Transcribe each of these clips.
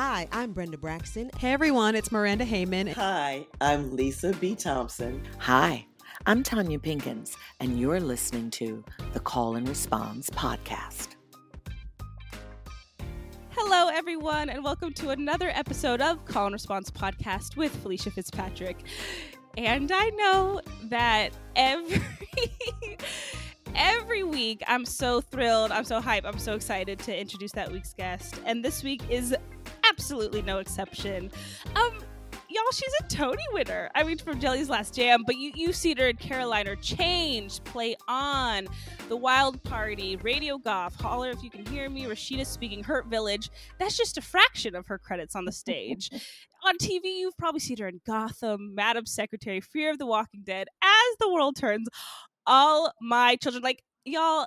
Hi, I'm Brenda Braxton. Hey everyone, it's Miranda Heyman. Hi, I'm Lisa B. Thompson. Hi, I'm Tonya Pinkins, and you're listening to the Call and Response podcast. Hello, everyone, and welcome to another episode of Call and Response podcast with Felicia Fitzpatrick. And I know that every every week I'm so thrilled, I'm so hyped, I'm so excited to introduce that week's guest. And this week is absolutely no exception. Um, y'all, she's a Tony winner. I mean, from Jelly's Last Jam, but you, you've seen her in Caroline or Change, Play On, The Wild Party, Radio Golf, Holler If You Can Hear Me, Rasheeda Speaking, Hurt Village. That's just a fraction of her credits on the stage. on TV, you've probably seen her in Gotham, Madam Secretary, Fear of the Walking Dead, As the World Turns, All My Children. Like, y'all,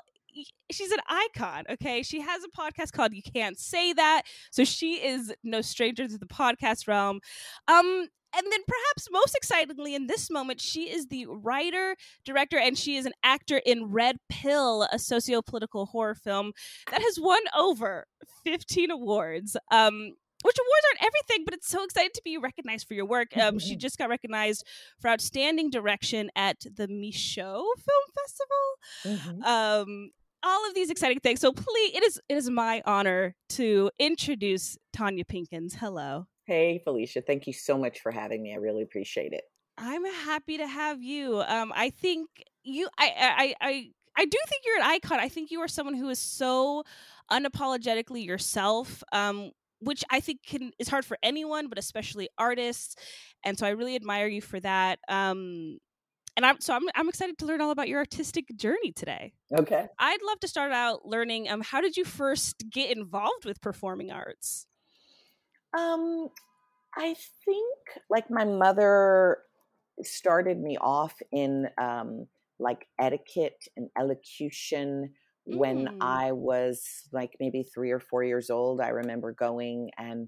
she's an icon okay she has a podcast called you can't say that so she is no stranger to the podcast realm um and then perhaps most excitingly in this moment she is the writer director and she is an actor in red pill a socio-political horror film that has won over 15 awards um which awards aren't everything, but it's so exciting to be recognized for your work. Um, she just got recognized for outstanding direction at the Micheaux Film Festival. Mm-hmm. Um, all of these exciting things. So please, it is it is my honor to introduce Tonya Pinkins. Hello. Hey, Felicia. Thank you so much for having me. I really appreciate it. I'm happy to have you. Um, I think you. I. I. I. I do think you're an icon. I think you are someone who is so unapologetically yourself. Um, which I think can is hard for anyone, but especially artists. And so I really admire you for that. Um, and I'm so I'm I'm excited to learn all about your artistic journey today. Okay. I'd love to start out learning um how did you first get involved with performing arts? Um I think like my mother started me off in um like etiquette and elocution mm. when I was like maybe 3 or 4 years old. I remember going and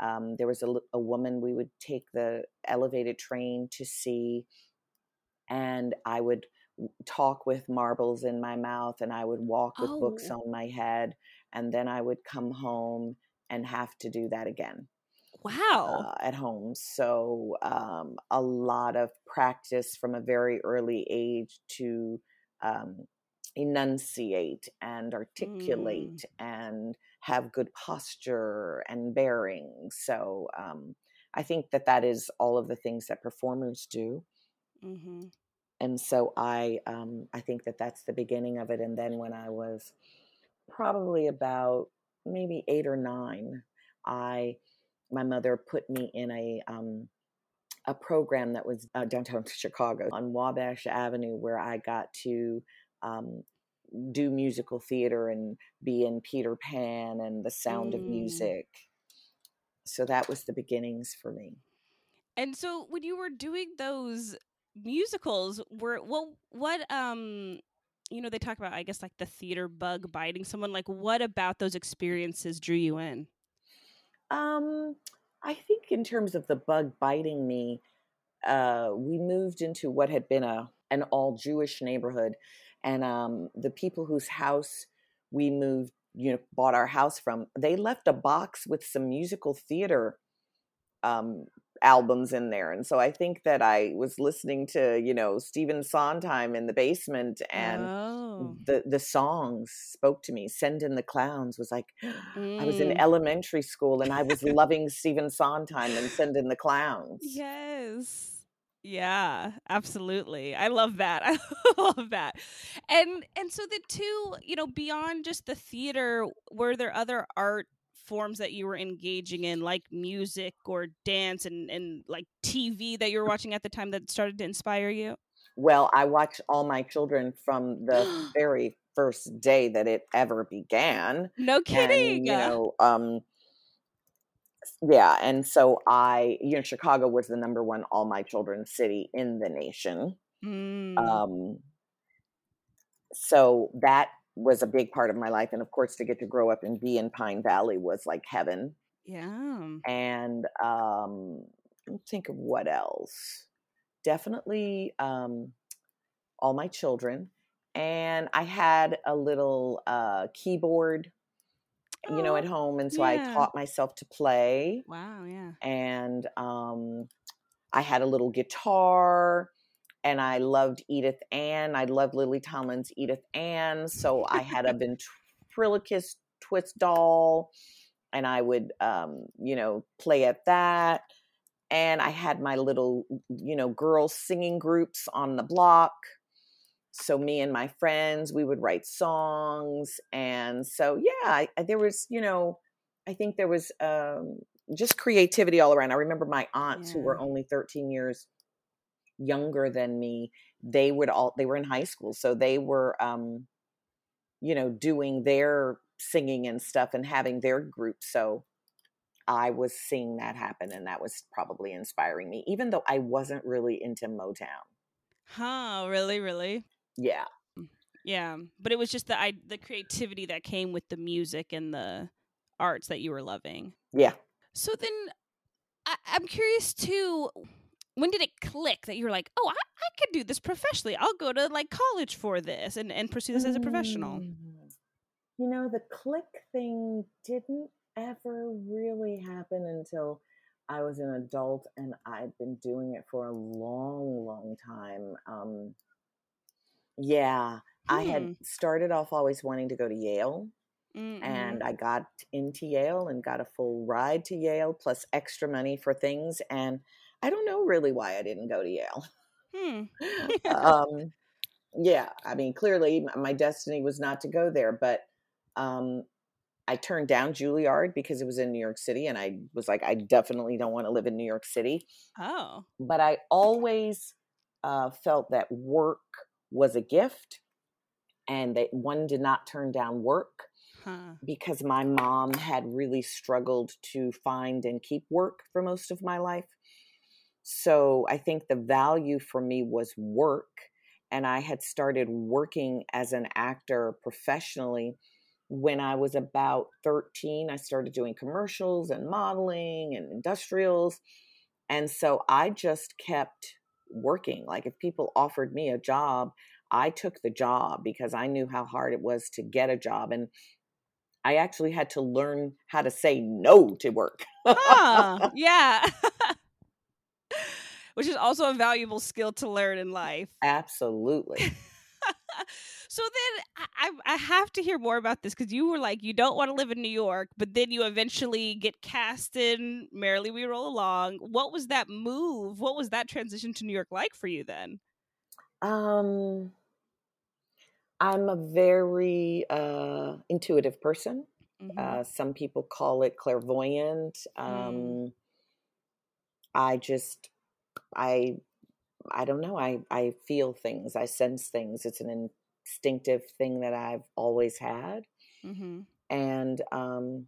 um, there was a, a woman we would take the elevated train to see and I would talk with marbles in my mouth and I would walk with oh. books on my head and then I would come home and have to do that again. Wow. Uh, at home. So um, a lot of practice from a very early age to um, enunciate and articulate mm. and have good posture and bearing. So um, I think that that is all of the things that performers do. Mm-hmm. And so I, um, I think that that's the beginning of it. And then when I was probably about maybe eight or nine, I, my mother put me in a, um, a program that was uh, downtown Chicago on Wabash Avenue, where I got to um, do musical theater and be in Peter Pan and The Sound mm. of Music. So that was the beginnings for me. And so when you were doing those musicals were well what um you know they talk about i guess like the theater bug biting someone like what about those experiences drew you in? Um i think in terms of the bug biting me uh we moved into what had been a an all jewish neighborhood and um the people whose house we moved you know bought our house from they left a box with some musical theater um, albums in there. And so I think that I was listening to, you know, Stephen Sondheim in the basement and oh. the the songs spoke to me. Send in the Clowns was like mm. I was in mm. elementary school and I was loving Stephen Sondheim and Send in the Clowns. Yes. Yeah, absolutely. I love that. I love that. And and so the two, you know, beyond just the theater, were there other art forms that you were engaging in like music or dance and, and like tv that you were watching at the time that started to inspire you? Well i watched all my children from the very first day that it ever began no kidding! and, you know um yeah and so i you know chicago was the number one all my children city in the nation. Mm. um so that was a big part of my life. And of course, to get to grow up and be in Pine Valley was like heaven. Yeah. And um, think of what else. Definitely um, all my children. And I had a little uh, keyboard you know, at Oh, home. And so I taught myself to play Wow, yeah. and um, I had a little guitar, and I loved Edith Ann. I loved Lily Tomlin's Edith Ann, so I had a ventriloquist twist doll, and I would, um, you know, play at that. And I had my little, you know, girl singing groups on the block. So me and my friends, we would write songs, and so yeah, I, I- there was, you know, I think there was um, just creativity all around. I remember my aunts who were only 13 years younger than me. They would all they were in high school, so they were um you know doing their singing and stuff and having their group. So I was seeing that happen and that was probably inspiring me even though I wasn't really into Motown. Huh, really, really? Yeah. Yeah. But it was just the I, the creativity that came with the music and the arts that you were loving. Yeah. So then I, I'm curious too. When did it click that you were like, oh, I, I could do this professionally? I'll go to like college for this and, and pursue this as a professional. Mm. You know, the click thing didn't ever really happen until I was an adult and I'd been doing it for a long, long time. Um, yeah, I Hmm. had started off always wanting to go to Yale, Mm-mm. and I got into Yale and got a full ride to Yale plus extra money for things. And I don't know really why I didn't go to Yale. Hmm. um, yeah, I mean, clearly my destiny was not to go there, but um, I turned down Juilliard because it was in New York City, and I was like, I definitely don't want to live in New York City. Oh. But I always uh, felt that work was a gift, and that one did not turn down work Huh. because my mom had really struggled to find and keep work for most of my life. So I think the value for me was work. And I had started working as an actor professionally when I was about 13. I started doing commercials and modeling and industrials. And so I just kept working. Like if people offered me a job, I took the job because I knew how hard it was to get a job. And I actually had to learn how to say no to work. Huh. yeah. Which is also a valuable skill to learn in life. Absolutely. so then I, I have to hear more about this because you were like you don't want to live in New York, but then you eventually get cast in Merrily We Roll Along. What was that move? What was that transition to New York like for you then? Um, I'm a very uh, intuitive person. Mhm. Uh, some people call it clairvoyant. Um, I just, I, I don't know. I I feel things. I sense things. It's an instinctive thing that I've always had. Mhm. And um,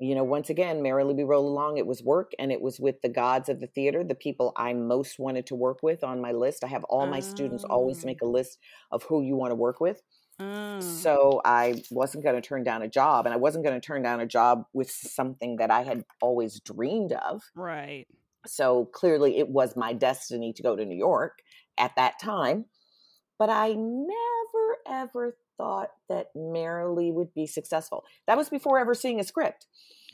you know, once again, merrily we roll along. It was work, and it was with the gods of the theater, the people I most wanted to work with on my list. I have all my students always Ah. make a list of who you want to work with. Oh. So I wasn't going to turn down a job, and I wasn't going to turn down a job with something that I had always dreamed of. right. So clearly, it was my destiny to go to New York at that time. But I never ever thought that Merrily would be successful. That was before ever seeing a script.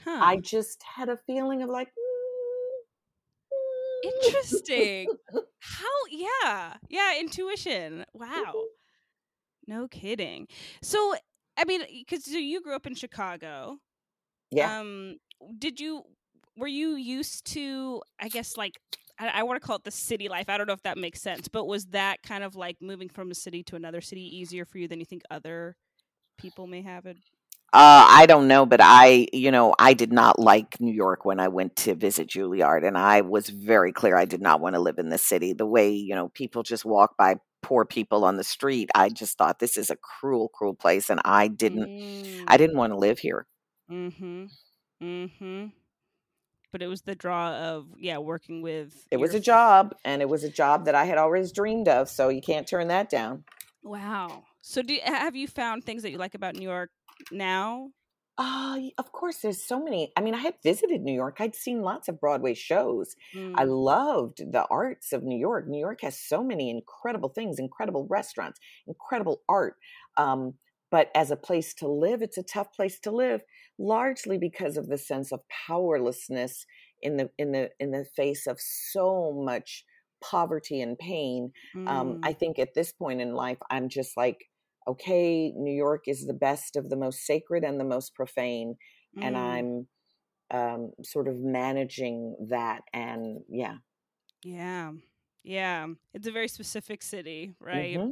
Huh. I just had a feeling of like, "Mm, mm." Interesting. How? Yeah. Yeah. Intuition. Wow. No kidding. So, I mean, because so you grew up in Chicago. yeah. Um, did you? Were you used to? I guess like I, I want to call it the city life. I don't know if that makes sense, but was that kind of like moving from a city to another city easier for you than you think other people may have it? Uh, I don't know, but I, you know, I did not like New York when I went to visit Juilliard, and I was very clear I did not want to live in the city. The way, you know, people just walk by poor people on the street, I just thought this is a cruel, cruel place, and I didn't, I didn't want to live here. Mm-hmm. Mm-hmm. But it was the draw of yeah, working with. It was a job, and it was a job that I had always dreamed of, so you can't turn that down. Wow. So do have you found things that you like about New York now? Uh, of course, there's so many. I mean, I had visited New York. I'd seen lots of Broadway shows. I Mm. loved the arts of New York. New York has so many incredible things, incredible restaurants, incredible art. Um, but as a place to live, it's a tough place to live, largely because of the sense of powerlessness in the in the in the face of so much poverty and pain. Um, mm. Um, I think at this point in life, I'm just like, okay, New York is the best of the most sacred and the most profane, mm. and I'm um, sort of managing that. And yeah, yeah, yeah, it's a very specific city, right? Mm-hmm.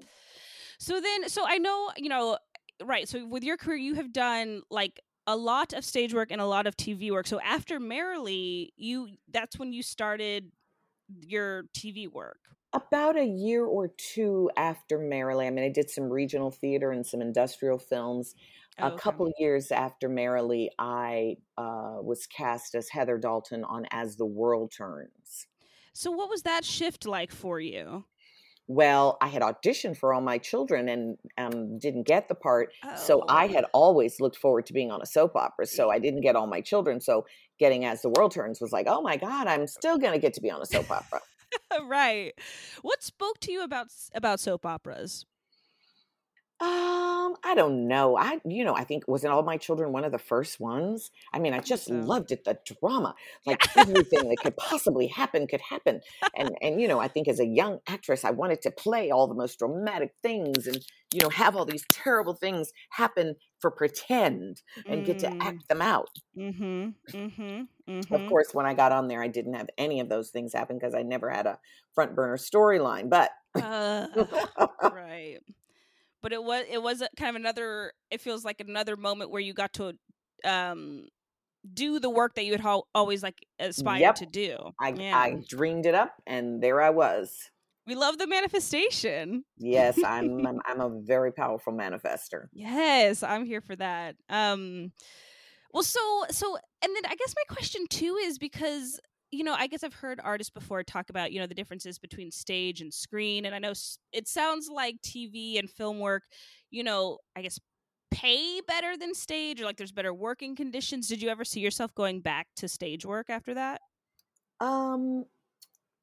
So then, so I know, you know, right. So with your career, you have done like a lot of stage work and a lot of TV work. So after Merrily, you that's when you started your TV work. About a year or two after Merrily, I mean, I did some regional theater and some industrial films. Oh, a couple years after Merrily, I uh, was cast as Heather Dalton on As the World Turns. So, what was that shift like for you? Well i had auditioned for all my children and um, didn't get the part oh. so i had always looked forward to being on a soap opera so i didn't get all my children so getting as the world turns was like oh my god i'm still going to get to be on a soap opera. Right. What spoke to you about about soap operas um, I don't know. I, you know, I think wasn't all my children one of the first ones. I mean, I just loved it. The drama, like everything that could possibly happen, could happen. And and you know, I think as a young actress, I wanted to play all the most dramatic things, and you know, have all these terrible things happen for pretend and get to mm. act them out. Mm-hmm. Mm-hmm. Mm-hmm. Of course, when I got on there, I didn't have any of those things happen because I never had a front burner storyline. But uh, right but it was it was kind of another it feels like another moment where you got to um do the work that you had ho- always like aspired yep. to do. I, yeah. I dreamed it up and there i was. We love the manifestation. Yes I'm, I'm i'm a very powerful manifester. Yes i'm here for that. Um well so so and then i guess my question too is because you know, I guess I've heard artists before talk about, you know, the differences between stage and screen. And I know it sounds like TV and film work, you know, I guess pay better than stage or like there's better working conditions. Did you ever see yourself going back to stage work after that? Um,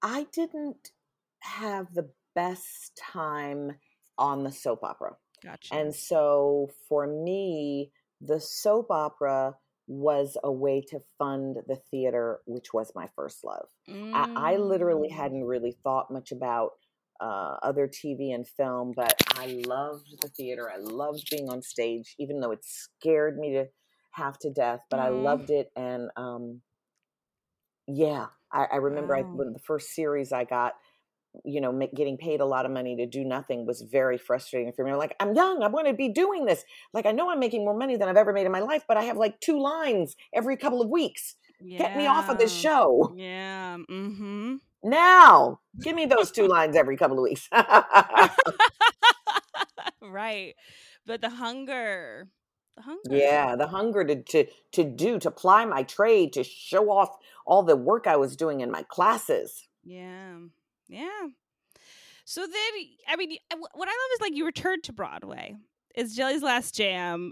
I didn't have the best time on the soap opera. Gotcha. And so for me, the soap opera was a way to fund the theater, which was my first love. Mm. I, I, literally mm. hadn't really thought much about uh, other TV and film, but I loved the theater. I loved being on stage, even though it scared me to half to death, but mm. I loved it. And um, yeah, I, I remember wow. I, when the first series I got you know, getting paid a lot of money to do nothing was very frustrating for me. I'm like, I'm young. I want to be doing this. Like, I know I'm making more money than I've ever made in my life, but I have like two lines every couple of weeks. Yeah. Get me off of this show. Yeah. Mm-hmm. Now, give me those two lines every couple of weeks. right. But the hunger. The hunger. Yeah, the hunger to, to to do, to ply my trade, to show off all the work I was doing in my classes. Yeah. Yeah. So then, I mean, what I love is like you returned to Broadway. It's Jelly's Last Jam.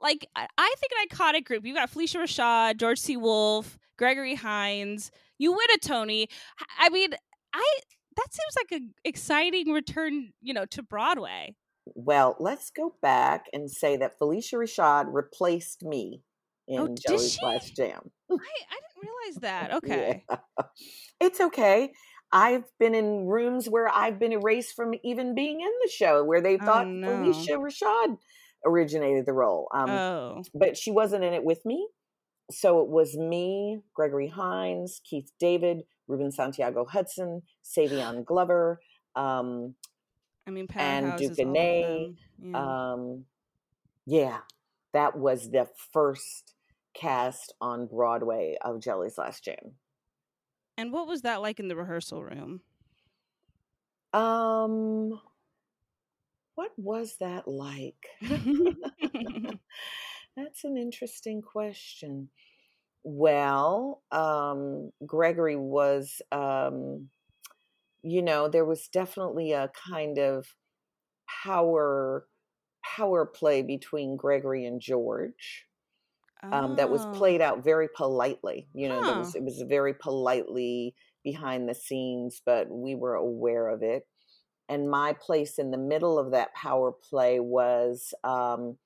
Like, I think an iconic group. You got Phylicia Rashad, George C. Wolfe, Gregory Hines. You win a Tony. I mean, I that seems like an exciting return, you know, to Broadway. Well, let's go back and say that Phylicia Rashad replaced me oh, in oh, Jelly's Last Jam. I, I didn't realize that. Okay. Yeah. It's okay. I've been in rooms where I've been erased from even being in the show where they oh, thought oh, no. Rashad originated the role. Um, oh. But she wasn't in it with me. So it was me, Gregory Hines, Keith David, Ruben Santiago Hudson, Savion Glover, um, I mean, and Duquesnay. Yeah. Um, yeah, that was the first cast on Broadway of Jelly's Last Jam. And what was that like in the rehearsal room? Um, what was that like? That's an interesting question. Well, um, Gregory was, um, you know, there was definitely a kind of power power play between Gregory and George um, that was oh. played out very politely. You know, huh. was, it was very politely behind the scenes, but we were aware of it. and my place in the middle of that power play was um,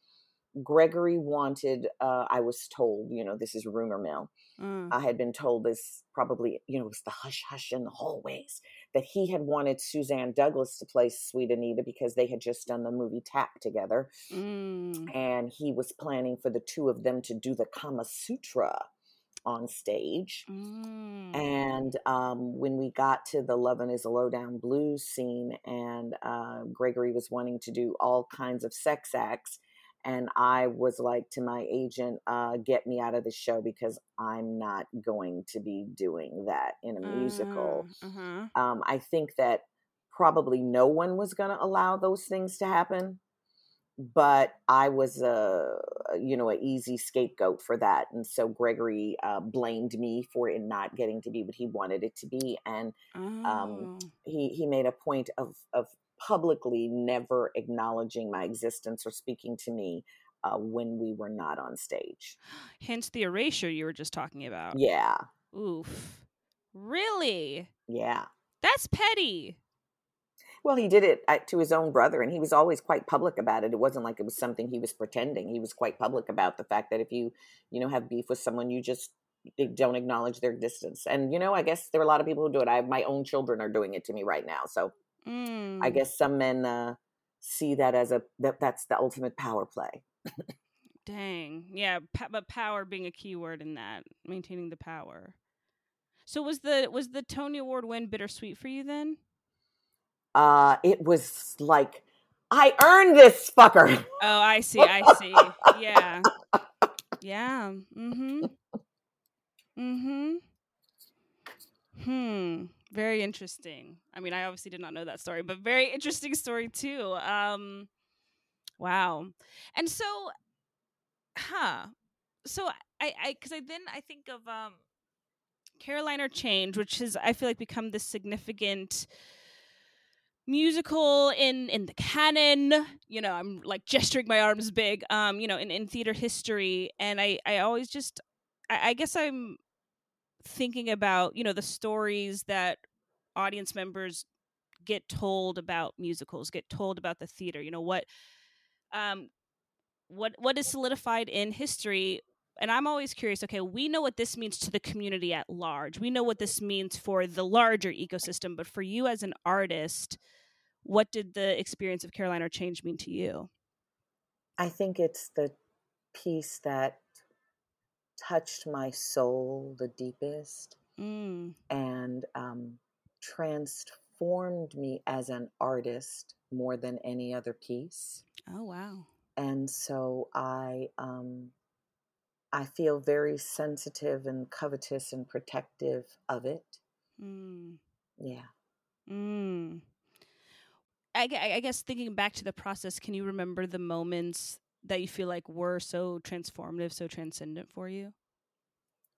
Gregory wanted, uh, I was told, you know, this is rumor mill. Mm. I had been told this probably, you know, it was the hush hush in the hallways that he had wanted Suzanne Douglas to play Sweet Anita because they had just done the movie Tap together. Mm. And he was planning for the two of them to do the Kama Sutra on stage. Mm. And um, when we got to the Lovin' is a Lowdown Blues scene, and uh, Gregory was wanting to do all kinds of sex acts, and I was like to my agent, uh, "Get me out of the show because I'm not going to be doing that in a musical." Uh-huh. Um, I think that probably no one was going to allow those things to happen but I was a you know an easy scapegoat for that, and so Gregory uh, blamed me for it not getting to be what he wanted it to be, and um, oh. um, he he made a point of of publicly never acknowledging my existence or speaking to me uh, when we were not on stage. Hence the erasure you were just talking about. Yeah. Oof. Really? Yeah. That's petty. Well, he did it to his own brother, and he was always quite public about it. It wasn't like it was something he was pretending. He was quite public about the fact that if you, you know, have beef with someone, you just don't acknowledge their existence. And you know, I guess there are a lot of people who do it. I have my own children are doing it to me right now. So mm. I guess some men uh, see that as a that that's the ultimate power play. Dang, yeah, but power being a key word in that, maintaining the power. So was the was the Tony Award win bittersweet for you then? uh, it was like, I earned this fucker. Oh, I see. I see. Yeah. Yeah. Mm-hmm. Mm-hmm. Hmm. Very interesting. I mean, I obviously did not know that story, but very interesting story too. Um wow. And so huh. So I I cuz I then I think of um Caroline or Change, which has I feel like become this significant musical in in the canon you know i'm like gesturing my arms big um you know in in theater history and i i always just I, I, guess i'm thinking about you know the stories that audience members get told about musicals get told about the theater you know what um what what is solidified in history and I'm always curious okay, we know what this means to the community at large. We know what this means for the larger ecosystem, but for you as an artist, what did the experience of Caroline or Change mean to you? I think it's the piece that touched my soul the deepest mm. and um, transformed me as an artist more than any other piece. Oh, wow. And so I um, I feel very sensitive and covetous and protective of it. Mm. Yeah. Mm. I, I guess thinking back to the process, can you remember the moments that you feel like were so transformative, so transcendent for you?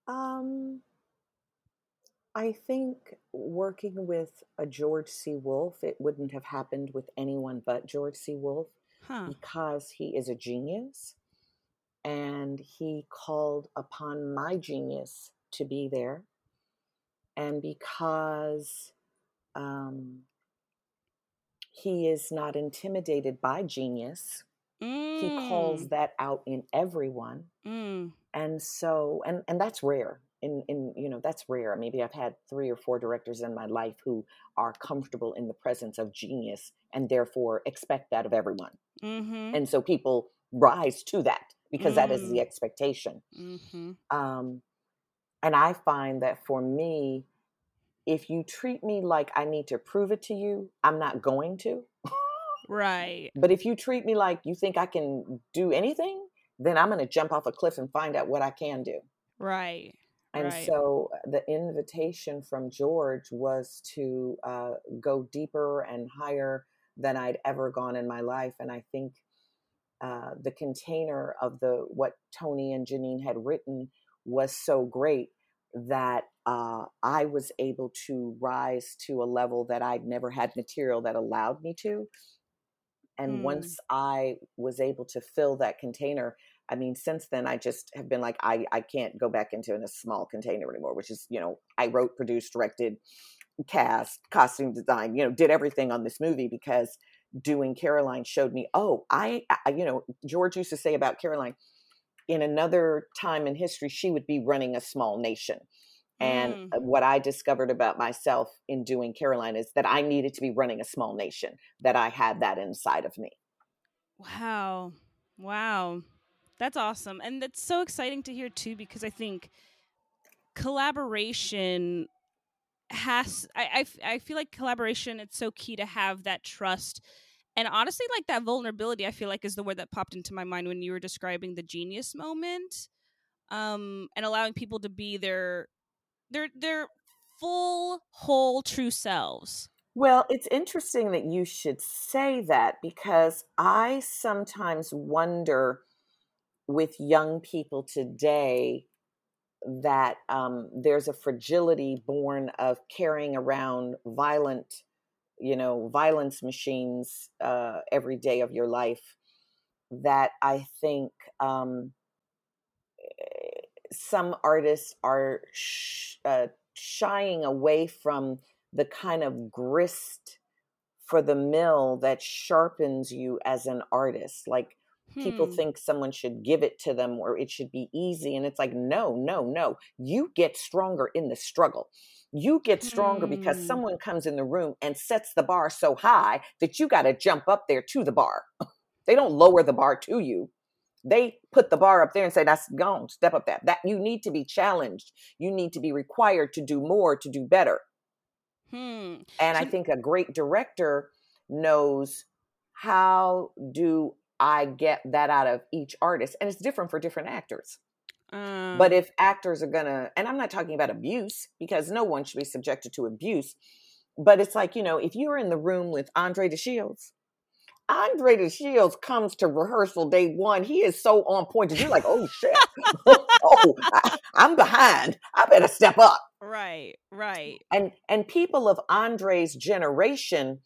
Um, I think working with a George C. Wolfe, it wouldn't have happened with anyone but George C. Wolfe huh. because he is a genius and he called upon my genius to be there. And because um, he is not intimidated by genius, mm. he calls mm. that out in everyone. Mm. And so, and, and that's rare. In, in you know that's rare maybe i've had three or four directors in my life who are comfortable in the presence of genius and therefore expect that of everyone mm-hmm. and so people rise to that because mm. that is the mm. expectation. Mm-hmm. Um, and I find that for me, if you treat me like I need to prove it to you, I'm not going to. right. But if you treat me like you think I can do anything, then I'm going to jump off a cliff and find out what I can do. Right. And right. so uh, the invitation from George was to uh, go deeper and higher than I'd ever gone in my life. And I think uh, the container of the what Tony and Jeanine had written was so great that uh, I was able to rise to a level that I'd never had material that allowed me to. And mm. once I was able to fill that container, I mean, since then I just have been like, I, I can't go back into in a small container anymore, which is, you know, I wrote, produced, directed, cast, costume design, you know, did everything on this movie because doing Caroline showed me, oh, I, I you know, George used to say about Caroline, in another time in history, she would be running a small nation. And Mm. what I discovered about myself in doing Caroline is that I needed to be running a small nation, that I had that inside of me. Wow. Wow. That's awesome. And that's so exciting to hear too because I think collaboration has, I, I, I feel like collaboration it's so key to have that trust and honestly like that vulnerability I feel like is the word that popped into my mind when you were describing the genius moment um and allowing people to be their their their full whole true selves. Well, it's interesting that you should say that because I sometimes wonder with young people today that um, there's a fragility born of carrying around violent, you know, violence machines uh, every day of your life. That I think um, some artists are sh- uh, shying away from the kind of grist for the mill that sharpens you as an artist. Like people Hmm. think someone should give it to them or it should be easy. And it's like, no, no, no. You get stronger in the struggle. You get stronger because Hmm. someone comes in the room and sets the bar so high that you got to jump up there to the bar. they don't lower the bar to you. They put the bar up there and say, that's gone, step up that. That you need to be challenged. You need to be required to do more, to do better. Hmm. And I think a great director knows how do I get that out of each artist? And it's different for different actors. Um, But if actors are gonna, and I'm not talking about abuse because no one should be subjected to abuse, but it's like, you know, if you're in the room with Andre DeShields, Andre DeShields comes to rehearsal day one. He is so on point that you're like, oh shit, oh, oh, I, I'm behind. I better step up. Right, right. and and people of andre's generation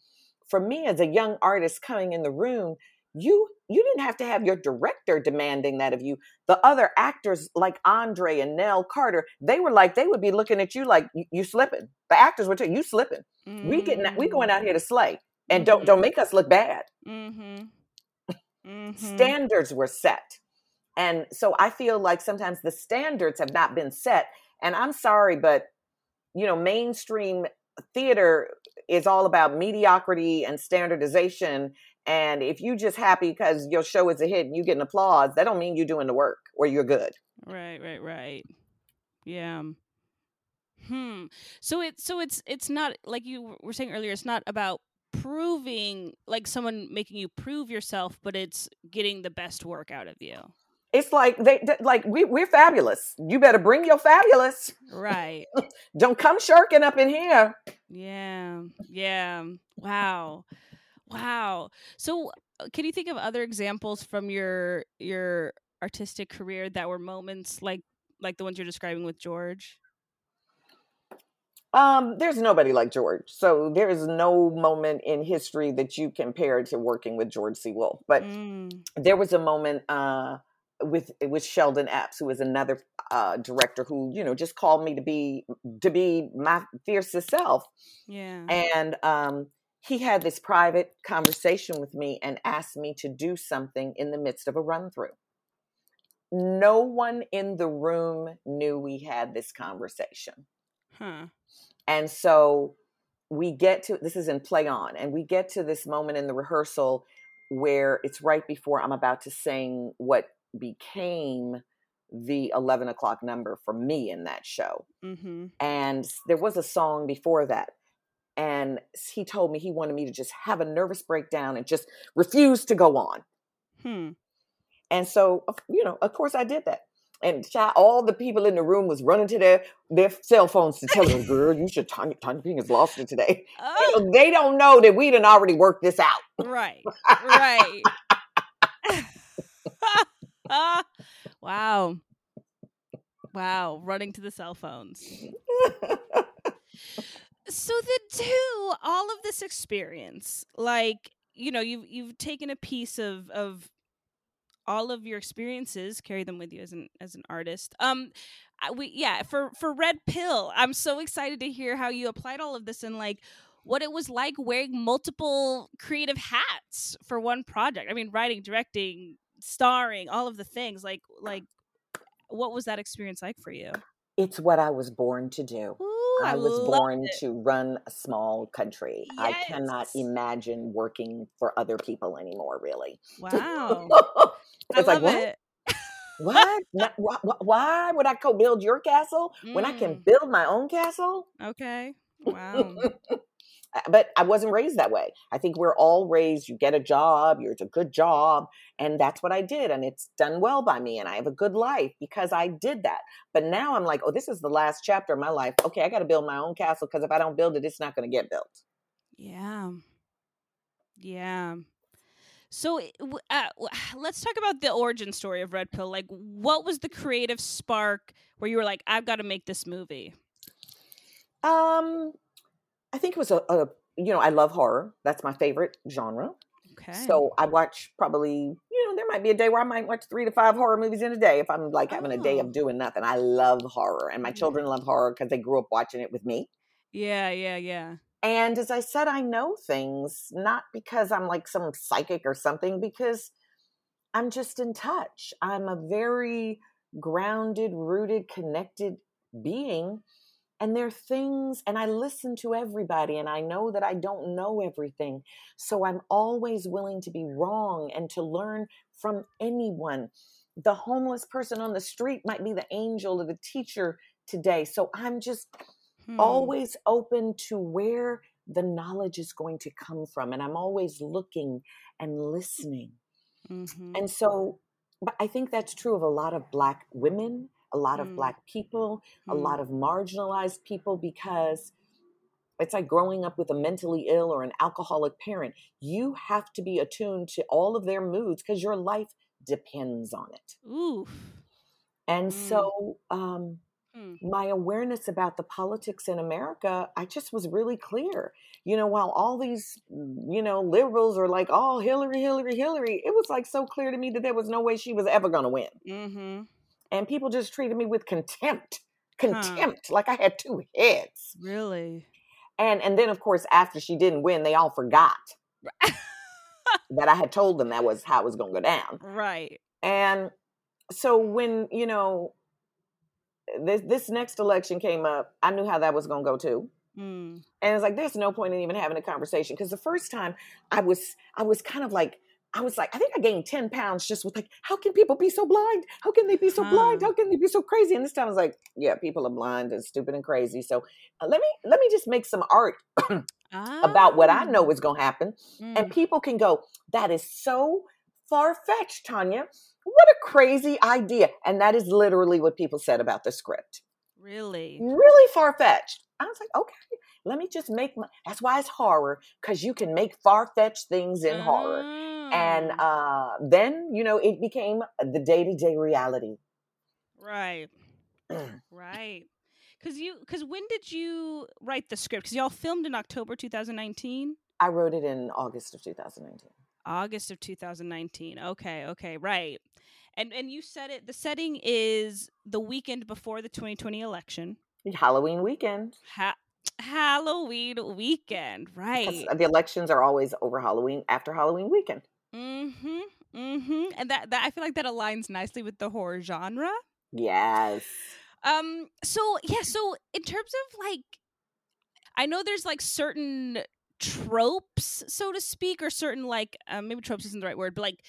for me as a young artist coming in the room you you didn't have to have your director demanding that of you. The other actors like andre and nell carter they were like they would be looking at you like you, you slipping. The actors were tell you, slipping. We getting we going out mm. here to slay and don't don't make us look bad Mm-hmm. Mm-hmm. standards were set and so i feel like sometimes the standards have not been set and i'm sorry but you know mainstream theater is all about mediocrity and standardization and if you just happy because your show is a hit and you getting applause that don't mean you're doing the work or you're good Right, right, right. Yeah. Hmm. So it's so it's it's not like you were saying earlier. It's not about proving like someone making you prove yourself, but it's getting the best work out of you. it's like they they- like we, we're fabulous you better bring your fabulous Right. don't come shirking up in here Yeah. Yeah. Wow. Wow. So uh, can you think of other examples from your your artistic career that were moments like like the ones you're describing with George? Um, there's nobody like George. So there is no moment in history that you compare to working with George C. Wolfe. But Mm. there was a moment uh, with with Sheldon Epps, who was another uh, director who you know just called me to be to be my fiercest self, Yeah. and um, he had this private conversation with me and asked me to do something in the midst of a run through. No one in the room knew we had this conversation. Huh. And so we get to this is in play on, and we get to this moment in the rehearsal where it's right before I'm about to sing what became the 11 o'clock number for me in that show. Mm-hmm. And there was a song before that. And he told me he wanted me to just have a nervous breakdown and just refuse to go on. Hmm. And so, you know, of course I did that. And child, all the people in the room was running to their, their cell phones to tell them, girl, you should, Tonya, Tonya Ping has lost it today. Oh, You know, they don't know that we done already worked this out. right. Right. wow. Wow. Running to the cell phones. So then too, all of this experience, like, you know, you've you've taken a piece of of all of your experiences, carry them with you as an as an artist. Um, I, we yeah for for Red Pill, I'm so excited to hear how you applied all of this and like what it was like wearing multiple creative hats for one project. I mean, writing, directing, starring, all of the things. Like like, what was that experience like for you? It's what I was born to do. Ooh, I, I was born it. to run a small country. I cannot imagine working for other people anymore, really. Wow, I it's like, what? it. What? Not- wh- wh- Why would I co build your castle when I can Mm, build my own castle? okay. Wow. Uh, but I wasn't raised that way. I think we're all raised, you get a job, you're it's a good job. And that's what I did. And it's done well by me. And I have a good life because I did that. But now I'm like, oh, this is the last chapter of my life. Okay, I got to build my own castle because if I don't build it, it's not going to get built. Yeah. Yeah. So uh, let's talk about the origin story of Red Pill. Like, what was the creative spark where you were like, I've got to make this movie? Um, I think it was a, a, you know, I love horror. That's my favorite genre. Okay. So I watch probably, you know, there might be a day where I might watch three to five horror movies in a day if I'm like having a day Oh. of doing nothing. I love horror, and my Mhm. children love horror because they grew up watching it with me. yeah, yeah, yeah. And as I said, I know things not because I'm like some psychic or something, because I'm just in touch. I'm a very grounded, rooted, connected being. And there are things, and I listen to everybody, and I know that I don't know everything. So I'm always willing to be wrong and to learn from anyone. The homeless person on the street might be the angel or the teacher today. So I'm just Hmm. always open to where the knowledge is going to come from and i'm always looking and listening Mhm. and so but i think that's true of a lot of black women a lot of Mm. black people a Mm. lot of marginalized people because it's like growing up with a mentally ill or an alcoholic parent you have to be attuned to all of their moods because your life depends on it Oof. and Mm. so um Hmm. my awareness about the politics in America, I just was really clear. You know, while all these, mm, you know, liberals are like, oh, Hillary, Hillary, Hillary, it was like so clear to me that there was no way she was ever going to win. Mm-hmm. And people just treated me with contempt, contempt, like I had two heads. Really? And and then of course after she didn't win, they all forgot that I had told them that was how it was going to go down. right. And so when, you know, this this next election came up, I knew how that was going to go too. Mm. And it's like there's no point in even having a conversation because the first time I was I was kind of like I was like I think I gained 10 pounds just with like how can people be so blind? How can they be so blind? How can they be so crazy? And this time I was like yeah, people are blind and stupid and crazy. So uh, let me let me just make some art about what I know Ah. is going to happen Mm. and people can go that is so far fetched, Tonya. What a crazy idea. And that is literally what people said about the script Really? really far fetched. I was like, okay, let me just make my. That's why it's horror because you can make far fetched things in horror, and Mm. uh, then you know it became the day to day reality. Right. right. Cuz you cuz when did you write the script? Cuz y'all filmed in October 2019? I wrote it in August of 2019. August of 2019. Okay, okay, right. And and you said it the setting is the weekend before the 2020 election. Halloween weekend. Ha- Halloween weekend, right? The elections are always over Halloween after Halloween weekend. Mm Mhm. Mm Mhm. And that that I feel like that aligns nicely with the horror genre. Yes. Um so yeah, so in terms of like I know there's like certain tropes, so to speak, or certain like um, maybe tropes isn't the right word, but like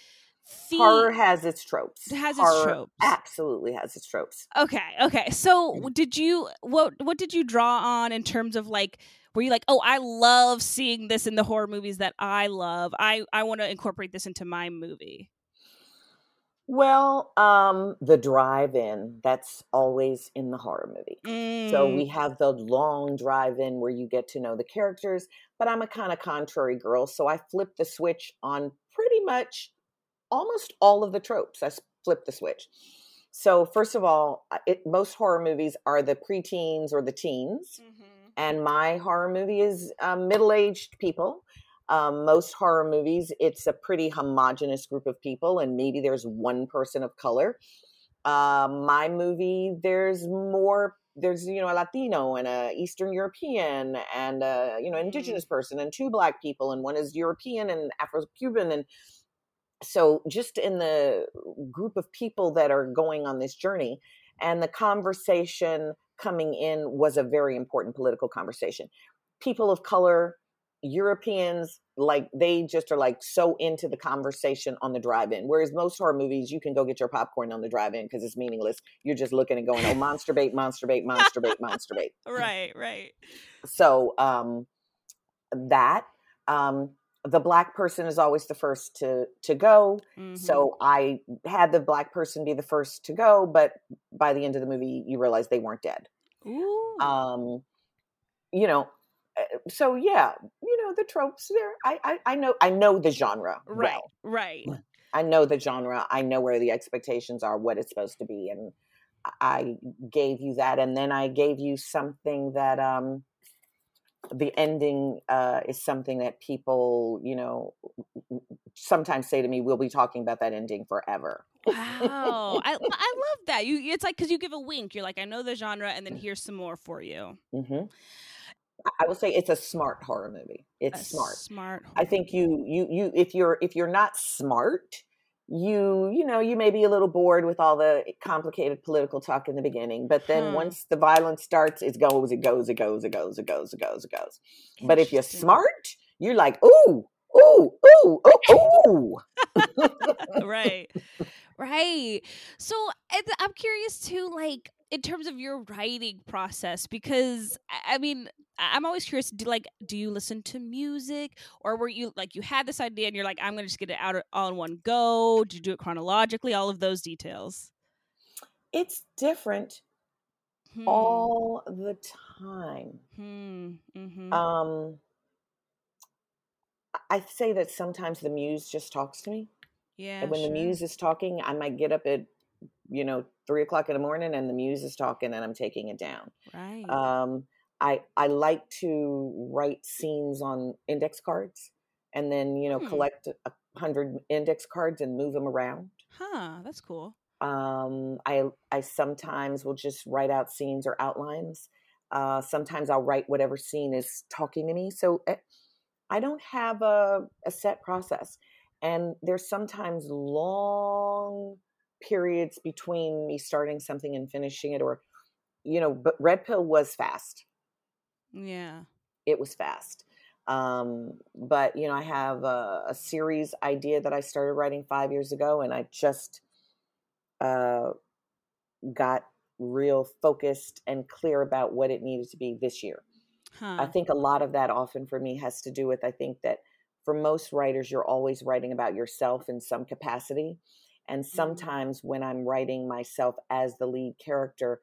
the- Horror has its tropes. Has its tropes. Absolutely has its tropes. Okay, okay. So Mm-hmm. did you what what did you draw on in terms of like were you like, "Oh, I love seeing this in the horror movies that I love. I I want to incorporate this into my movie." Well, um, the drive-in, that's always in the horror movie. So Mm, we have the long drive-in where you get to know the characters, but I'm a kind of contrary girl, so I flip the switch on pretty much almost all of the tropes. I flip the switch. So first of all, it, most horror movies are the preteens or the teens, mhm. and my horror movie is um, middle-aged people. Um, most horror movies, it's a pretty homogenous group of people, and maybe there's one person of color. Uh, my movie, there's more. There's you know a Latino and a Eastern European and a you know Mm. indigenous person and two black people and one is European and Afro Cuban and so just in the group of people that are going on this journey and the conversation coming in was a very important political conversation people of color europeans like they just are like so into the conversation on the drive-in whereas most horror movies you can go get your popcorn on the drive-in because it's meaningless you're just looking and going oh monster bait monster bait monster bait monster bait Right, right. so um that um the black person is always the first to to go Mhm. so i had the black person be the first to go but by the end of the movie you realize they weren't dead Ooh. um you know so yeah you know the tropes there i i, I know i know the genre right, well right. i know the genre i know where the expectations are what it's supposed to be and i gave you that and then i gave you something that um the ending uh, is something that people, you know, sometimes say to me, "We'll be talking about that ending forever." Wow, I I love that. You it's like because you give a wink. You're like, I know the genre, and then here's some more for you. hmm I will say it's a smart horror movie. It's A smart. smart. I think you, you, you. If you're if you're not smart, you, you know, you may be a little bored with all the eh, complicated political talk in the beginning. But then Huh. once the violence starts, it goes, it goes, it goes, it goes, it goes, it goes, it goes. But if you're smart, you're like, ooh, ooh, ooh, oh, ooh, ooh. right right so eh, i'm curious too like in terms of your writing process because I- mean i'm always curious do like do you listen to music or were you like you had this idea and you're like i'm gonna just get it out all in one go do you do it chronologically all of those details It's different Hmm, all the time. hmm, mhm. Um, I- I say that sometimes the muse just talks to me. yeah and when sure. the muse is talking, I might get up at, you know, three o'clock in the morning and the muse is talking and I'm taking it down. right Um, I I like to write scenes on index cards and then you know Hmm. collect a hundred index cards and move them around. huh that's cool Um, I I sometimes will just write out scenes or outlines. Uh, sometimes I'll write whatever scene is talking to me. So eh, I don't have a, a set process, and there's sometimes long periods between me starting something and finishing it, or you know. But Red Pill was fast. yeah It was fast. Um, but you know, I have a, a series idea that I started writing five years ago, and I just uh, got real focused and clear about what it needed to be this year. huh I think a lot of that often for me has to do with I think that for most writers, you're always writing about yourself in some capacity. And sometimes when I'm writing myself as the lead character,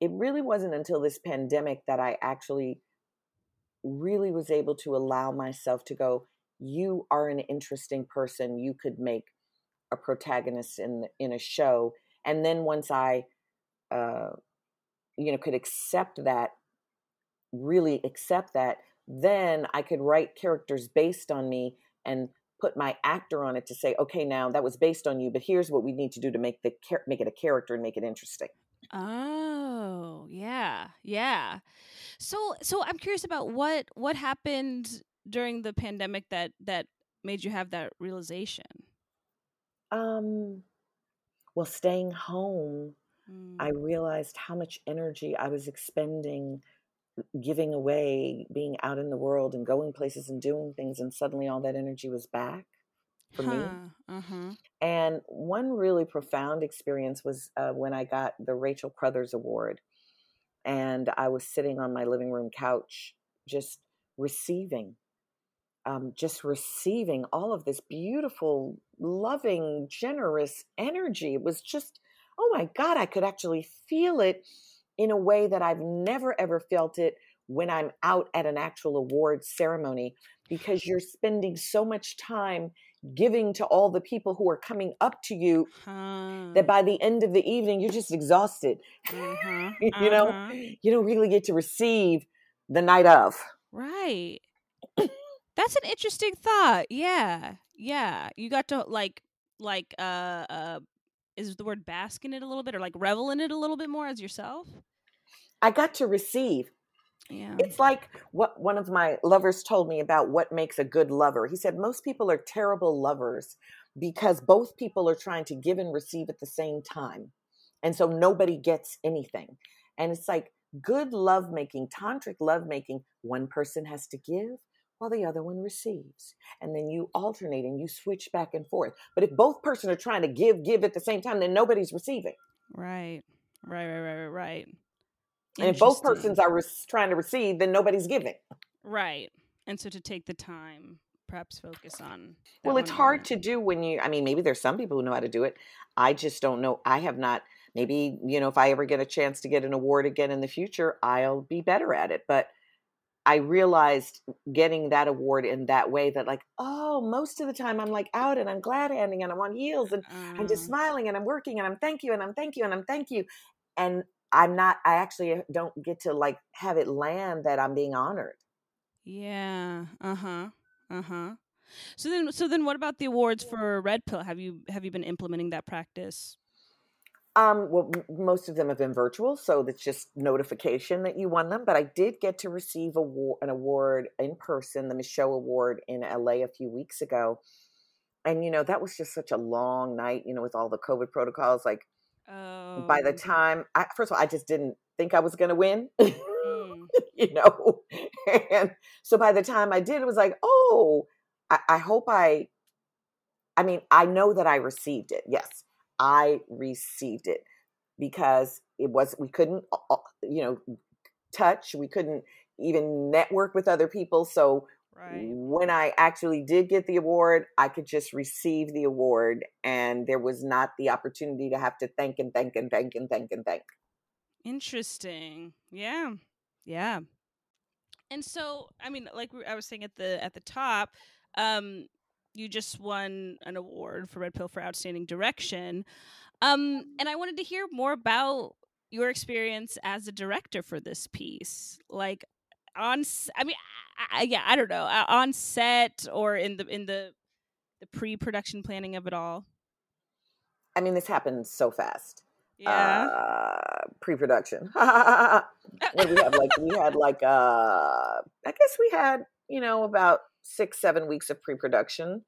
it really wasn't until this pandemic that I actually really was able to allow myself to go, you are an interesting person. You could make a protagonist in in a show. And then once I uh, you know could accept that really accept that then i could write characters based on me and put my actor on it to say okay now that was based on you but here's what we need to do to make the make it a character and make it interesting Oh, yeah. Yeah. So so I'm curious about what what happened during the pandemic that that made you have that realization. um well staying home Mm, i realized how much energy i was expending giving away being out in the world and going places and doing things and suddenly all that energy was back for me Uh-huh. And one really profound experience was uh, when I got the Rachel Crothers Award. And I was sitting on my living room couch, just receiving, um, just receiving all of this beautiful, loving, generous energy. It was just, oh my God, I could actually feel it in a way that I've never ever felt it when I'm out at an actual award ceremony because you're spending so much time giving to all the people who are coming up to you that by the end of the evening you're just exhausted uh-huh. you know uh-huh. you don't really get to receive the night of Right. That's an interesting thought. Yeah. Yeah. You got to like like uh uh is the word bask in it a little bit or like revel in it a little bit more as yourself? I got to receive. Yeah. It's like what one of my lovers told me about what makes a good lover. He said most people are terrible lovers because both people are trying to give and receive at the same time. And so nobody gets anything. And it's like good lovemaking, tantric lovemaking, one person has to give while the other one receives. And then you alternate and you switch back and forth. But if both person are trying to give, give at the same time, then nobody's receiving. Right. Right, right, right, right, right. And if both persons are re- trying to receive, then nobody's giving. Right. And so to take the time, perhaps focus on. Well, it's hard to do when you, I mean, maybe there's some people who know how to do it. I just don't know. I have not, maybe, you know, if I ever get a chance to get an award again in the future, I'll be better at it. But I realized getting that award in that way that like, oh, most of the time I'm like out and I'm glad handing and I'm on heels and I'm just mm. smiling and I'm working and I'm thank you and I'm thank you and I'm thank you. And I'm not I actually don't get to like have it land that I'm being honored. Yeah. Uh-huh. Uh-huh. So then so then what about the awards for Red Pill? Have you have you been implementing that practice? Um, well, m- most of them have been virtual, so it's just notification that you won them. But I did get to receive a war- an award in person, the Micheaux Award in LA a few weeks ago. And, you know, that was just such a long night, you know, with all the COVID protocols. Like, oh. by the oh. time, I, first of all, I just didn't think I was going to win, mm. you know. and so by the time I did, it was like, oh, I, I hope I, I mean, I know that I received it. Yes I received it because it was we couldn't uh, uh, you know touch we couldn't even network with other people so right. when i actually did get the award i could just receive the award and there was not the opportunity to have to thank and thank and thank and thank and thank interesting yeah yeah and so i mean like i was saying at the at the top um you just won an award for Red Pill for outstanding direction. Um, and I wanted to hear more about your experience as a director for this piece. Like on, I mean, I, I, yeah, I don't know, uh, on set or in the in the the pre-production planning of it all. I mean, this happened so fast. Yeah. Uh, pre-production. what we have? Like we had like uh, I guess we had you know about six, seven weeks of pre production.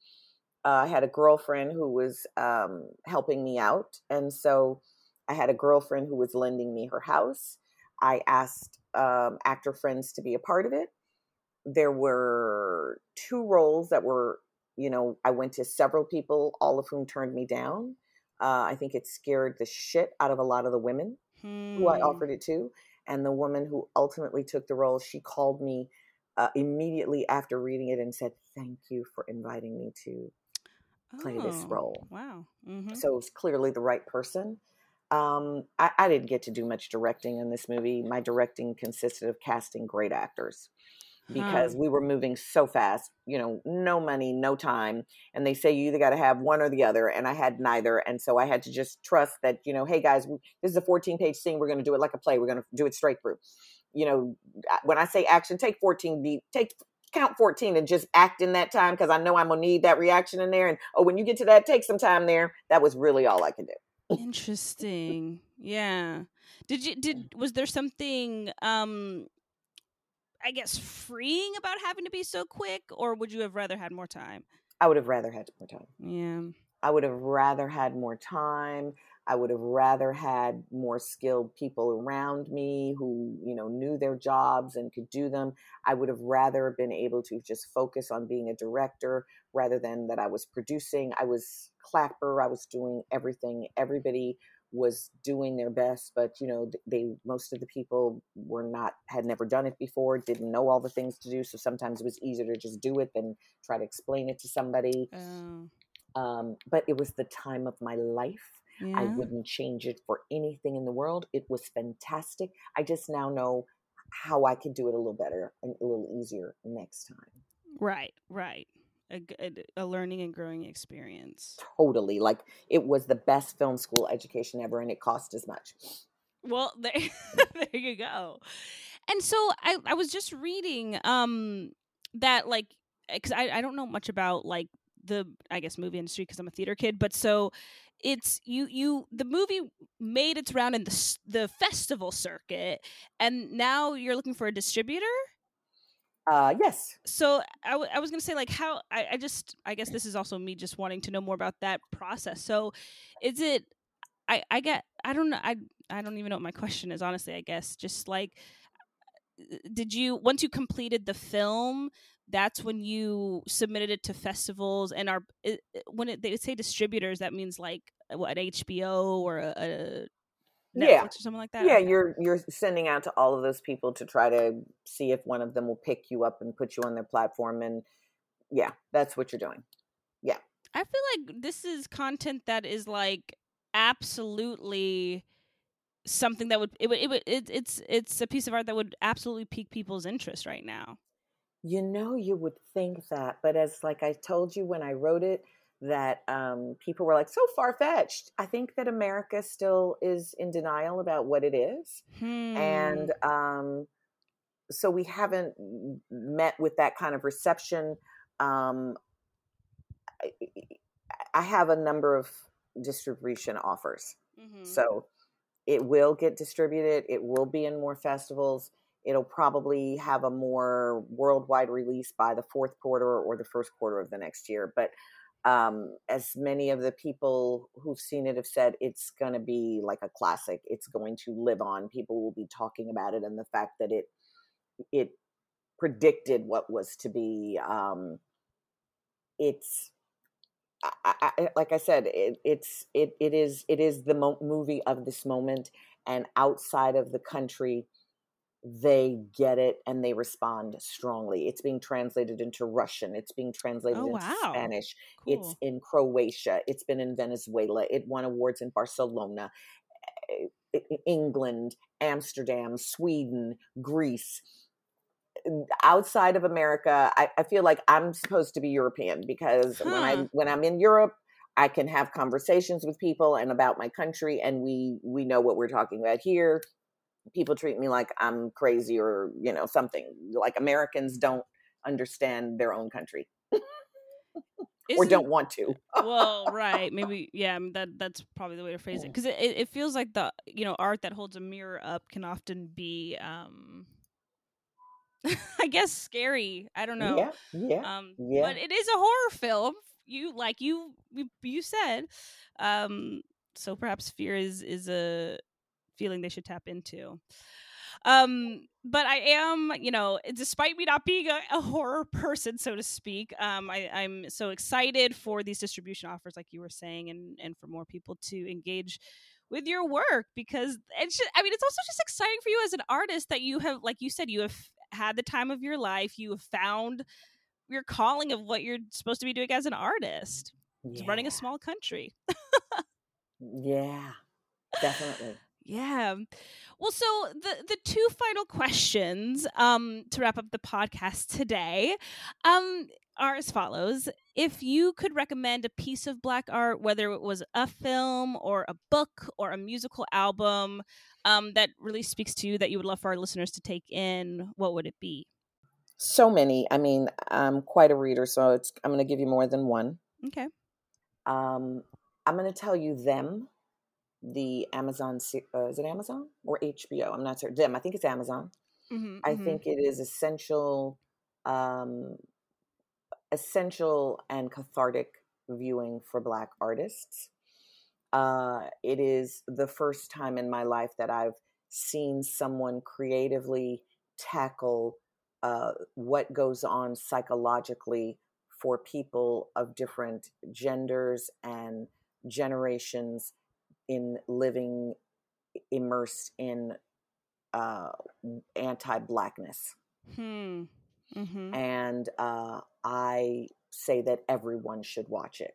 Uh, I had a girlfriend who was um, helping me out. And so I had a girlfriend who was lending me her house. I asked um, actor friends to be a part of it. There were two roles that were, you know, I went to several people, all of whom turned me down. Uh, I think it scared the shit out of a lot of the women hmm. who I hmm. offered it to. And the woman who ultimately took the role, she called me uh, immediately after reading it and said, "Thank you for inviting me to play oh, this role." Wow! Mm-hmm. So it's clearly the right person. Um, I, I, didn't get to do much directing in this movie. My directing consisted of casting great actors because huh. we were moving so fast. You know, no money, no time, and they say you either got to have one or the other, and I had neither, and so I had to just trust that you know, hey guys, this is a 14 page scene. We're going to do it like a play. We're going to do it straight through you know, when I say action, take 14 beat, take count 14 and just act in that time because I know I'm gonna need that reaction in there. And oh, when you get to that, take some time there. That was really all I could do. Interesting. Yeah. Did you did was there something um I guess freeing about having to be so quick, or would you have rather had more time? I would have rather had more time. Yeah. I would have rather had more time. I would have rather had more skilled people around me who, you know, knew their jobs and could do them. I would have rather been able to just focus on being a director rather than that I was producing. I was clapper, I was doing everything. Everybody was doing their best, but you know, they most of the people were not had never done it before, didn't know all the things to do, so sometimes it was easier to just do it than try to explain it to somebody. Oh. Um, but it was the time of my life yeah. I wouldn't change it for anything in the world. It was fantastic. I just now know how I can do it a little better and a little easier next time. Right, right. A, a, learning and growing experience. Totally. Like it was the best film school education ever and it cost as much. Well, there, there you go. And so I, I was just reading um, that like because I, I don't know much about like the I guess movie industry because I'm a theater kid, but so it's you you the movie made its round in the the festival circuit, and now you're looking for a distributor. Uh, yes. So I, w- I was gonna say like how I, I just I guess this is also me just wanting to know more about that process. So is it I I get I don't know I I don't even know what my question is honestly. I guess just like did you once you completed the film that's when you submitted it to festivals and are when it, they say distributors that means like uh, what hbo or a, a Netflix yeah. or something like that Yeah, you're you're sending out to all of those people to try to see if one of them will pick you up and put you on their platform and yeah, that's what you're doing. Yeah. i feel like this is content that is like absolutely something that would it would it would it, it's it's a piece of art that would absolutely pique people's interest right now You know, you would think that, but as like I told you when I wrote it, that um, people were like so far fetched. I think that America still is in denial about what it is, hmm. and um, so we haven't met with that kind of reception. Um, I, I have a number of distribution offers, Mhm. so it will get distributed. It will be in more festivals. It'll probably have a more worldwide release by the fourth quarter or the first quarter of the next year. But um, as many of the people who've seen it have said, it's going to be like a classic. It's going to live on. People will be talking about it, and the fact that it it predicted what was to be. Um, it's I, I, like I said, it, it's it it is it is the mo- movie of this moment, and outside of the country, they get it and they respond strongly. It's being translated into Russian. It's being translated Oh, into wow. Spanish. It's in Croatia. It's been in Venezuela. It won awards in Barcelona, eh, eh, England, Amsterdam, Sweden, Greece outside of America, I, I feel like I'm supposed to be European because when I Huh. when I'm in Europe, I can have conversations with people and about my country, and we we know what we're talking about here. People treat me like I'm crazy or you know something. Like Americans don't understand their own country or don't want to. well, right. Maybe, yeah. That that's probably the way to phrase it because it, it, it feels like the you know art that holds a mirror up can often be, um I guess, scary. I don't know. Yeah, yeah. Um, yeah. but it is a horror film. You like you you, you said. Um, so perhaps fear is is a feeling they should tap into. Um, but I am, you know, despite me not being a, a horror person, so to speak, um, I, I'm so excited for these distribution offers, like you were saying, and and for more people to engage with your work because it's just, I mean, it's also just exciting for you as an artist that you have, like you said, you have had the time of your life. You have found your calling of what you're supposed to be doing as an artist. It's running a small country. Yeah, definitely. Yeah. Well, so the the two final questions um to wrap up the podcast today um are as follows. If you could recommend a piece of black art, whether it was a film or a book or a musical album um that really speaks to you that you would love for our listeners to take in, what would it be? So many. I mean, I'm quite a reader, so it's. I'm going to give you more than one. Okay. Um, I'm going to tell you them, the Amazon. Uh, is it Amazon or HBO? I'm not sure. Them. I think it's Amazon. Mm-hmm, I think it is essential, um, essential and cathartic viewing for Black artists. Uh, it is the first time in my life that I've seen someone creatively tackle uh, what goes on psychologically for people of different genders and generations in living immersed in uh, anti-blackness Hmm. Mm-hmm. and uh, i say that everyone should watch it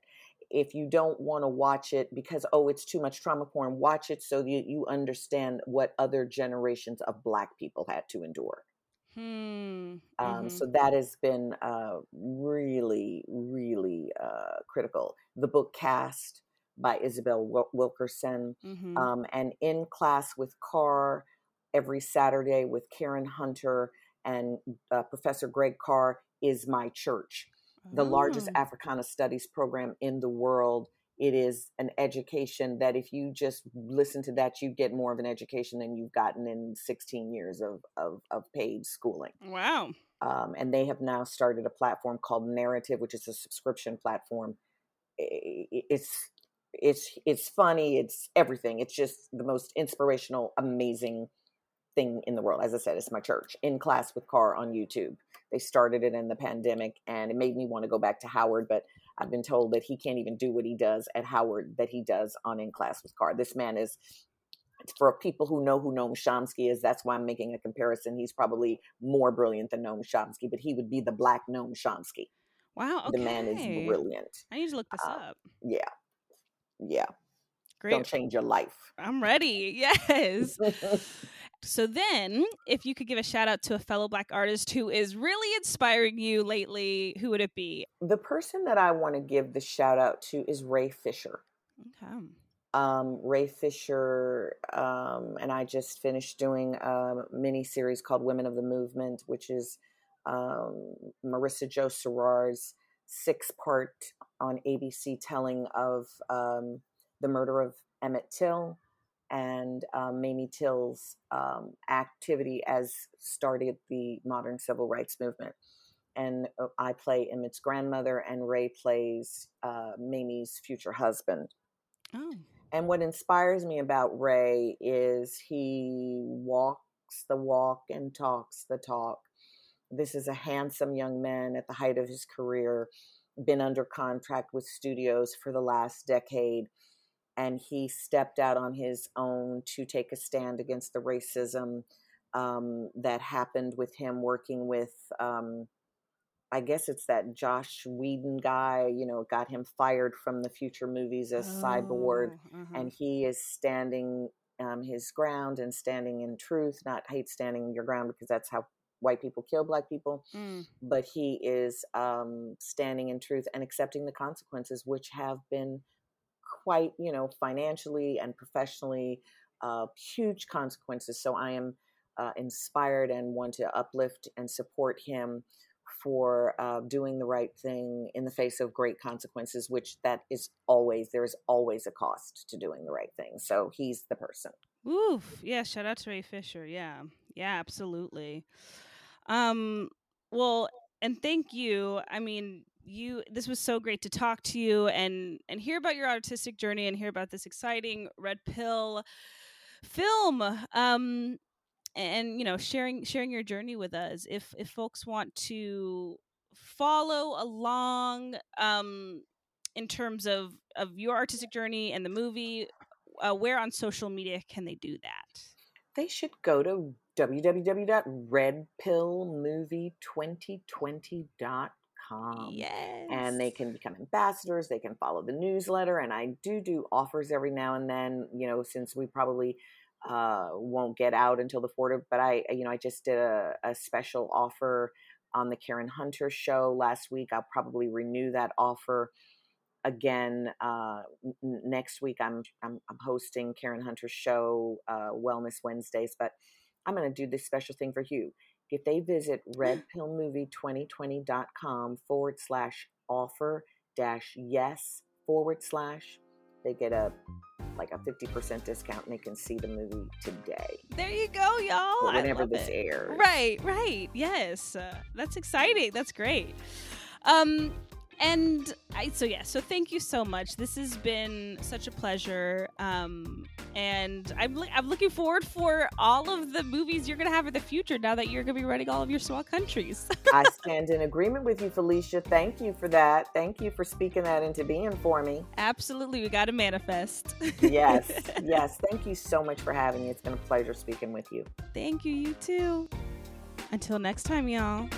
if you don't want to watch it because oh it's too much trauma porn watch it so you, you understand what other generations of black people had to endure Hmm. um, mhm. so that has been uh, really really uh, critical the book cast by isabel Wil- wilkerson Mhm. um, and in class with carr every saturday with karen hunter and uh, professor greg carr is my church, the largest Oh. Africana studies program in the world. It is an education that if you just listen to that, you get more of an education than you've gotten in 16 years of, of, of paid schooling. Wow. Um, and they have now started a platform called Knarrative, which is a subscription platform. It's it's it's funny. It's everything. It's just the most inspirational, amazing thing in the world. As I said, it's my church in class with Carr on YouTube. They started it in the pandemic, and it made me want to go back to Howard. But I've been told that he can't even do what he does at Howard that he does on In Class with Carr. This man is for people who know who Noam Chomsky is, that's why I'm making a comparison. He's probably more brilliant than Noam Chomsky, but he would be the black Noam Chomsky. Wow. Okay. The man is brilliant. I need to look this Uh, up. Yeah. Yeah. Great. Don't change your life. I'm ready. Yes. so then, if you could give a shout out to a fellow black artist who is really inspiring you lately, who would it be? the person that I want to give the shout out to is Ray Fisher. Okay. Um, Ray Fisher um, and I just finished doing a mini series called Women of the Movement, which is um, Marissa Jo Cerar's six part on ABC telling of um, the murder of Emmett Till and um, Mamie Till's um, activity as started the modern civil rights movement. And uh, I play Emmett's grandmother, and Ray plays uh, Mamie's future husband. Oh. And what inspires me about Ray is he walks the walk and talks the talk. This is a handsome young man at the height of his career, been under contract with studios for the last decade. And he stepped out on his own to take a stand against the racism um, that happened with him working with, um, I guess it's that Joss Whedon guy, you know, got him fired from the future movies as Cyborg Oh, uh-huh. and he is standing um, his ground and standing in truth, not hate standing your ground because that's how white people kill black people. Mm. But he is um, standing in truth and accepting the consequences, which have been quite, you know, financially and professionally uh, huge consequences. So I am uh, inspired and want to uplift and support him for uh, doing the right thing in the face of great consequences, which that is always, there is always a cost to doing the right thing. So he's the person. Oof. Yeah, shout out to Ray Fisher. Yeah. Yeah, absolutely. Um well, and thank you. I mean, you this was so great to talk to you and and hear about your artistic journey and hear about this exciting Red Pill film. Um and you know, sharing sharing your journey with us. If if folks want to follow along um in terms of of your artistic journey and the movie, uh, where on social media can they do that? They should go to www.redpillmovie2020.com. Yes. and they can become ambassadors they can follow the newsletter and i do do offers every now and then you know since we probably uh, won't get out until the fourth but i you know i just did a, a special offer on the karen hunter show last week i'll probably renew that offer again uh, n- next week I'm, I'm i'm hosting karen hunter's show uh, wellness wednesdays but i'm going to do this special thing for you if they visit redpillmovie2020.com forward slash offer dash yes forward slash they get a like a 50% discount and they can see the movie today There you go, y'all. whenever this it. airs Right, right. Yes. Uh, that's exciting. That's great. Um and I so yeah, so thank you so much. This has been such a pleasure. Um and I'm li- I'm looking forward for all of the movies you're going to have in the future now that you're going to be running all of your small countries. i stand in agreement with you felicia thank you for that thank you for speaking that into being for me Absolutely, we got to manifest. yes yes thank you so much for having me it's been a pleasure speaking with you Thank you, you too. Until next time, y'all.